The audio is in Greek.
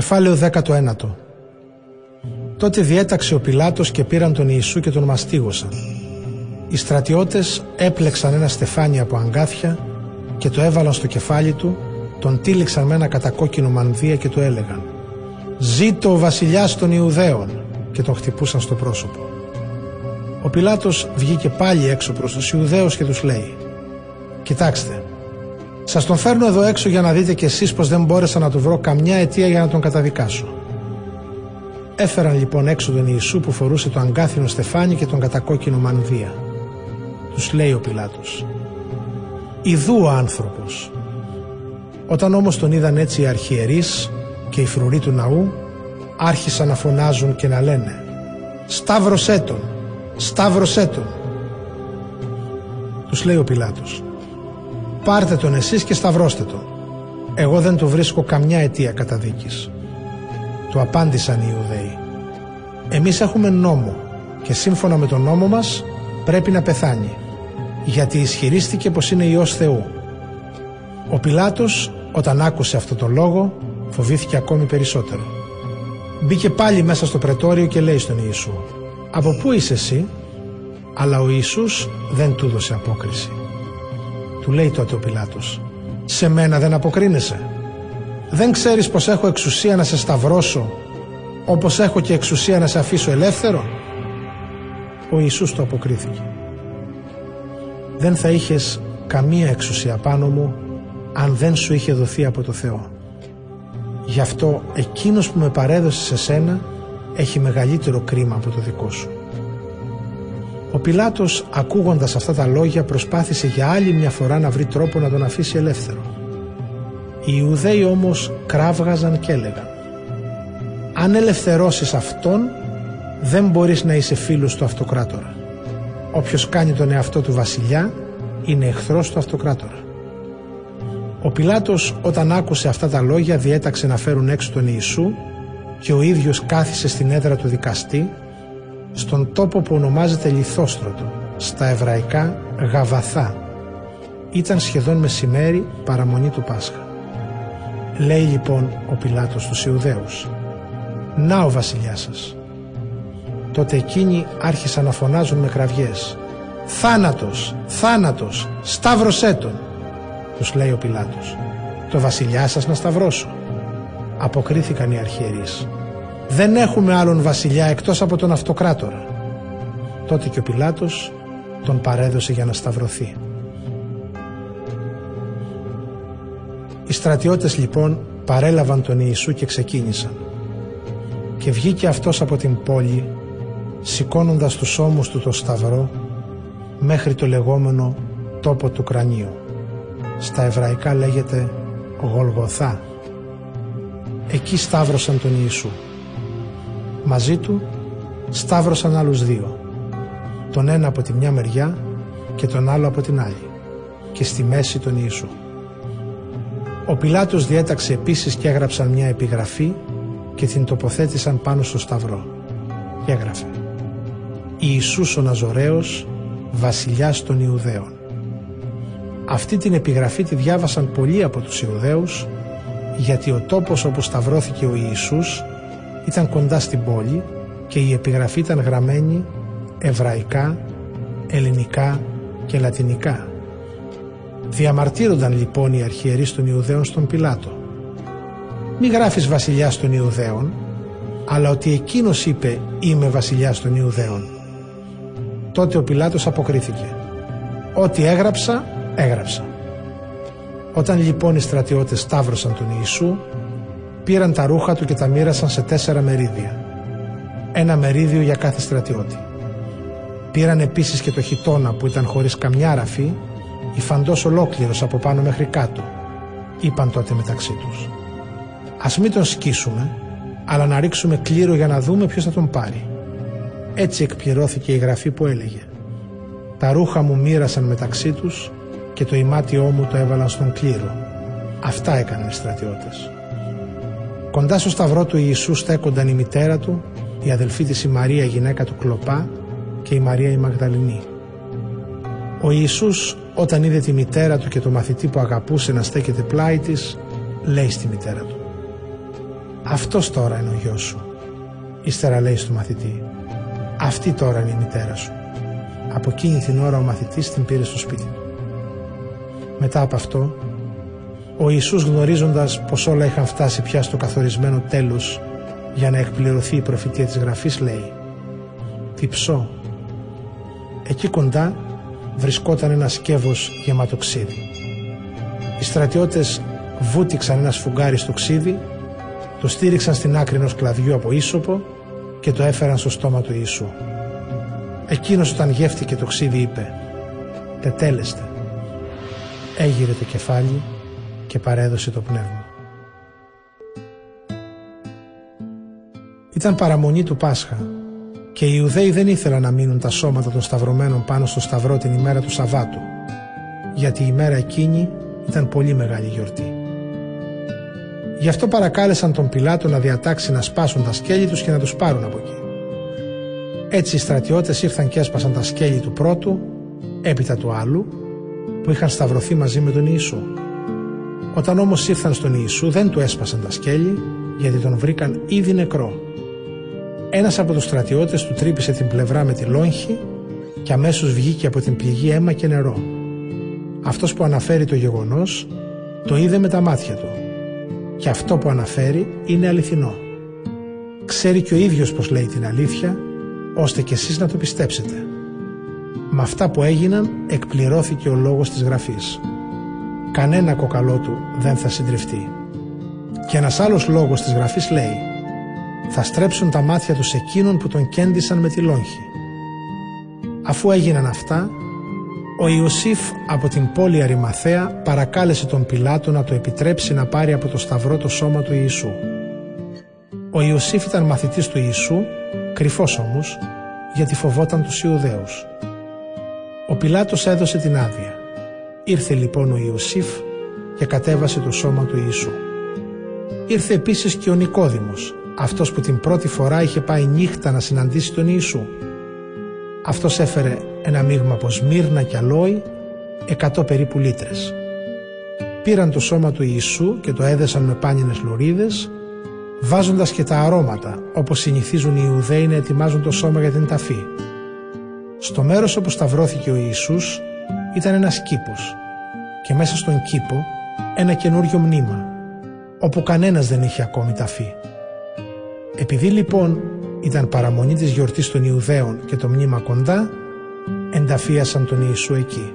Κεφάλαιο 19 Τότε διέταξε ο Πιλάτος και πήραν τον Ιησού και τον μαστίγωσαν. Οι στρατιώτες έπλεξαν ένα στεφάνι από αγκάθια και το έβαλαν στο κεφάλι του, τον τύλιξαν με ένα κατακόκκινο μανδύα και του έλεγαν «Ζήτω ο βασιλιάς των Ιουδαίων» και τον χτυπούσαν στο πρόσωπο. Ο Πιλάτος βγήκε πάλι έξω προς τους Ιουδαίους και τους λέει «Κοιτάξτε, σας τον φέρνω εδώ έξω για να δείτε κι εσείς πως δεν μπόρεσα να του βρω καμιά αιτία για να τον καταδικάσω». Έφεραν λοιπόν έξω τον Ιησού που φορούσε το αγκάθινο στεφάνι και τον κατακόκκινο μανδύα. Τους λέει ο Πιλάτος «Ιδού ο άνθρωπος». Όταν όμως τον είδαν έτσι οι αρχιερείς και οι φρουροί του ναού άρχισαν να φωνάζουν και να λένε «Σταύρωσέ τον! Σταύρωσέ τον!» Τους λέει ο Πιλάτος «Πάρτε τον εσείς και σταυρώστε τον. Εγώ δεν του βρίσκω καμιά αιτία καταδίκης». Του απάντησαν οι Ιουδαίοι «Εμείς έχουμε νόμο και σύμφωνα με τον νόμο μας πρέπει να πεθάνει γιατί ισχυρίστηκε πως είναι Υιός Θεού». Ο Πιλάτος όταν άκουσε αυτό το λόγο φοβήθηκε ακόμη περισσότερο. Μπήκε πάλι μέσα στο πρετόριο και λέει στον Ιησού «Από πού είσαι εσύ» αλλά ο Ιησούς δεν του έδωσε απόκριση. Του λέει τότε ο Πιλάτος «Σε μένα δεν αποκρίνεσαι. Δεν ξέρεις πως έχω εξουσία να σε σταυρώσω όπως έχω και εξουσία να σε αφήσω ελεύθερο» Ο Ιησούς το αποκρίθηκε «Δεν θα είχες καμία εξουσία πάνω μου αν δεν σου είχε δοθεί από το Θεό. Γι' αυτό εκείνος που με παρέδωσε σε σένα έχει μεγαλύτερο κρίμα από το δικό σου. Ο Πιλάτος ακούγοντας αυτά τα λόγια προσπάθησε για άλλη μια φορά να βρει τρόπο να τον αφήσει ελεύθερο. Οι Ιουδαίοι όμως κράβγαζαν και έλεγαν «Αν ελευθερώσεις αυτόν δεν μπορείς να είσαι φίλος του αυτοκράτορα. Όποιος κάνει τον εαυτό του βασιλιά είναι εχθρός του αυτοκράτορα». Ο Πιλάτος όταν άκουσε αυτά τα λόγια διέταξε να φέρουν έξω τον Ιησού και ο ίδιος κάθισε στην έδρα του δικαστή στον τόπο που ονομάζεται Λιθόστρωτο, στα εβραϊκά Γαβαθά. Ήταν σχεδόν μεσημέρι παραμονή του Πάσχα. Λέει λοιπόν ο Πιλάτος στους Ιουδαίους «Να ο βασιλιάς σας». Τότε εκείνοι άρχισαν να φωνάζουν με κραυγές «Θάνατος! Θάνατος! Σταύρωσέ τον!» τους λέει ο Πιλάτος «Το βασιλιά σας να σταυρώσω». Αποκρίθηκαν οι αρχιερείς «Δεν έχουμε άλλον βασιλιά εκτός από τον αυτοκράτορα». Τότε και ο Πιλάτος τον παρέδωσε για να σταυρωθεί. Οι στρατιώτες λοιπόν παρέλαβαν τον Ιησού και ξεκίνησαν. Και βγήκε αυτός από την πόλη, σηκώνοντας τους ώμους του το σταυρό, μέχρι το λεγόμενο τόπο του κρανίου στα εβραϊκά λέγεται Γολγοθά. Εκεί σταύρωσαν τον Ιησού. Μαζί του σταύρωσαν άλλους δύο. Τον ένα από τη μια μεριά και τον άλλο από την άλλη. Και στη μέση τον Ιησού. Ο Πιλάτος διέταξε επίσης και έγραψαν μια επιγραφή και την τοποθέτησαν πάνω στο σταυρό. Και έγραφε «Ιησούς ο Ναζωραίος, βασιλιάς των Ιουδαίων». Αυτή την επιγραφή τη διάβασαν πολλοί από τους Ιουδαίους γιατί ο τόπος όπου σταυρώθηκε ο Ιησούς ήταν κοντά στην πόλη και η επιγραφή ήταν γραμμένη εβραϊκά, ελληνικά και λατινικά. Διαμαρτύρονταν λοιπόν οι αρχιερείς των Ιουδαίων στον Πιλάτο. Μη γράφεις βασιλιάς των Ιουδαίων, αλλά ότι εκείνος είπε είμαι βασιλιάς των Ιουδαίων. Τότε ο Πιλάτος αποκρίθηκε. Ό,τι έγραψα έγραψα. Όταν λοιπόν οι στρατιώτες σταύρωσαν τον Ιησού, πήραν τα ρούχα του και τα μοίρασαν σε τέσσερα μερίδια. Ένα μερίδιο για κάθε στρατιώτη. Πήραν επίσης και το χιτόνα που ήταν χωρίς καμιά ραφή, υφαντός ολόκληρος από πάνω μέχρι κάτω. Είπαν τότε μεταξύ τους. Ας μην τον σκίσουμε, αλλά να ρίξουμε κλήρο για να δούμε ποιος θα τον πάρει. Έτσι εκπληρώθηκε η γραφή που έλεγε «Τα ρούχα μου μοίρασαν μεταξύ τους και το ημάτιό μου το έβαλαν στον κλήρο. Αυτά έκαναν οι στρατιώτες. Κοντά στο σταυρό του Ιησού στέκονταν η μητέρα του, η αδελφή της η Μαρία η γυναίκα του Κλοπά και η Μαρία η Μαγδαληνή. Ο Ιησούς όταν είδε τη μητέρα του και το μαθητή που αγαπούσε να στέκεται πλάι της, λέει στη μητέρα του «Αυτός τώρα είναι ο γιος σου». Ύστερα λέει στο μαθητή «Αυτή τώρα είναι η μητέρα σου». Από εκείνη την ώρα ο μαθητής την πήρε στο σπίτι του. Μετά από αυτό, ο Ιησούς γνωρίζοντας πως όλα είχαν φτάσει πια στο καθορισμένο τέλος για να εκπληρωθεί η προφητεία της Γραφής λέει «Τυψώ». Εκεί κοντά βρισκόταν ένα σκεύος γεμάτο ξύδι. Οι στρατιώτες βούτυξαν ένα σφουγγάρι στο ξύδι, το στήριξαν στην άκρη ενός κλαδιού από ίσοπο και το έφεραν στο στόμα του Ιησού. Εκείνος όταν γεύτηκε το ξύδι είπε «Τετέλεστε». Έγειρε το κεφάλι και παρέδωσε το πνεύμα. Ήταν παραμονή του Πάσχα και οι Ιουδαίοι δεν ήθελαν να μείνουν τα σώματα των σταυρωμένων πάνω στο σταυρό την ημέρα του Σαββάτου γιατί η ημέρα εκείνη ήταν πολύ μεγάλη γιορτή. Γι' αυτό παρακάλεσαν τον Πιλάτο να διατάξει να σπάσουν τα σκέλη τους και να τους πάρουν από εκεί. Έτσι οι στρατιώτες ήρθαν και έσπασαν τα σκέλη του πρώτου, έπειτα του άλλου, που είχαν σταυρωθεί μαζί με τον Ιησού. Όταν όμως ήρθαν στον Ιησού δεν του έσπασαν τα σκέλη, γιατί τον βρήκαν ήδη νεκρό. Ένας από τους στρατιώτες του τρύπησε την πλευρά με τη λόγχη και αμέσως βγήκε από την πληγή αίμα και νερό. Αυτός που αναφέρει το γεγονός το είδε με τα μάτια του και αυτό που αναφέρει είναι αληθινό. Ξέρει και ο ίδιος πως λέει την αλήθεια ώστε και εσείς να το πιστέψετε. Με αυτά που έγιναν εκπληρώθηκε ο λόγος της γραφής. Κανένα κοκαλό του δεν θα συντριφτεί. Και ένας άλλος λόγος της γραφής λέει «Θα στρέψουν τα μάτια τους εκείνων που τον κέντησαν με τη λόγχη». Αφού έγιναν αυτά, ο Ιωσήφ από την πόλη Αριμαθέα παρακάλεσε τον Πιλάτο να το επιτρέψει να πάρει από το σταυρό το σώμα του Ιησού. Ο Ιωσήφ ήταν μαθητής του Ιησού, κρυφός όμως, γιατί φοβόταν τους Ιουδαίους. Ο Πιλάτος έδωσε την άδεια. Ήρθε λοιπόν ο Ιωσήφ και κατέβασε το σώμα του Ιησού. Ήρθε επίσης και ο Νικόδημος, αυτός που την πρώτη φορά είχε πάει νύχτα να συναντήσει τον Ιησού. Αυτός έφερε ένα μείγμα από σμύρνα και αλόι, εκατό περίπου λίτρες. Πήραν το σώμα του Ιησού και το έδεσαν με πάνινες λωρίδες, βάζοντας και τα αρώματα, όπως συνηθίζουν οι Ιουδαίοι να ετοιμάζουν το σώμα για την ταφή. Στο μέρος όπου σταυρώθηκε ο Ιησούς ήταν ένας κήπος και μέσα στον κήπο ένα καινούριο μνήμα, όπου κανένας δεν είχε ακόμη ταφεί. Επειδή λοιπόν ήταν παραμονή της γιορτής των Ιουδαίων και το μνήμα κοντά, ενταφίασαν τον Ιησού εκεί.